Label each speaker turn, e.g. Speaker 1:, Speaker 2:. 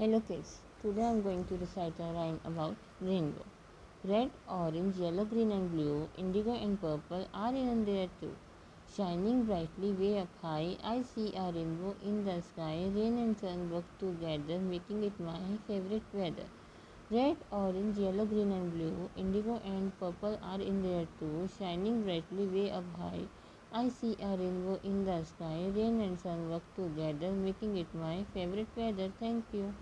Speaker 1: Hello kids, today I am going to recite a rhyme about rainbow. Red, orange, yellow, green and blue, indigo and purple are in there too. Shining brightly way up high, I see a rainbow in the sky. Rain and sun work together, making it my favorite weather. Red, orange, yellow, green and blue, indigo and purple are in there too. Shining brightly way up high, I see a rainbow in the sky. Rain and sun work together, making it my favorite weather. Thank you.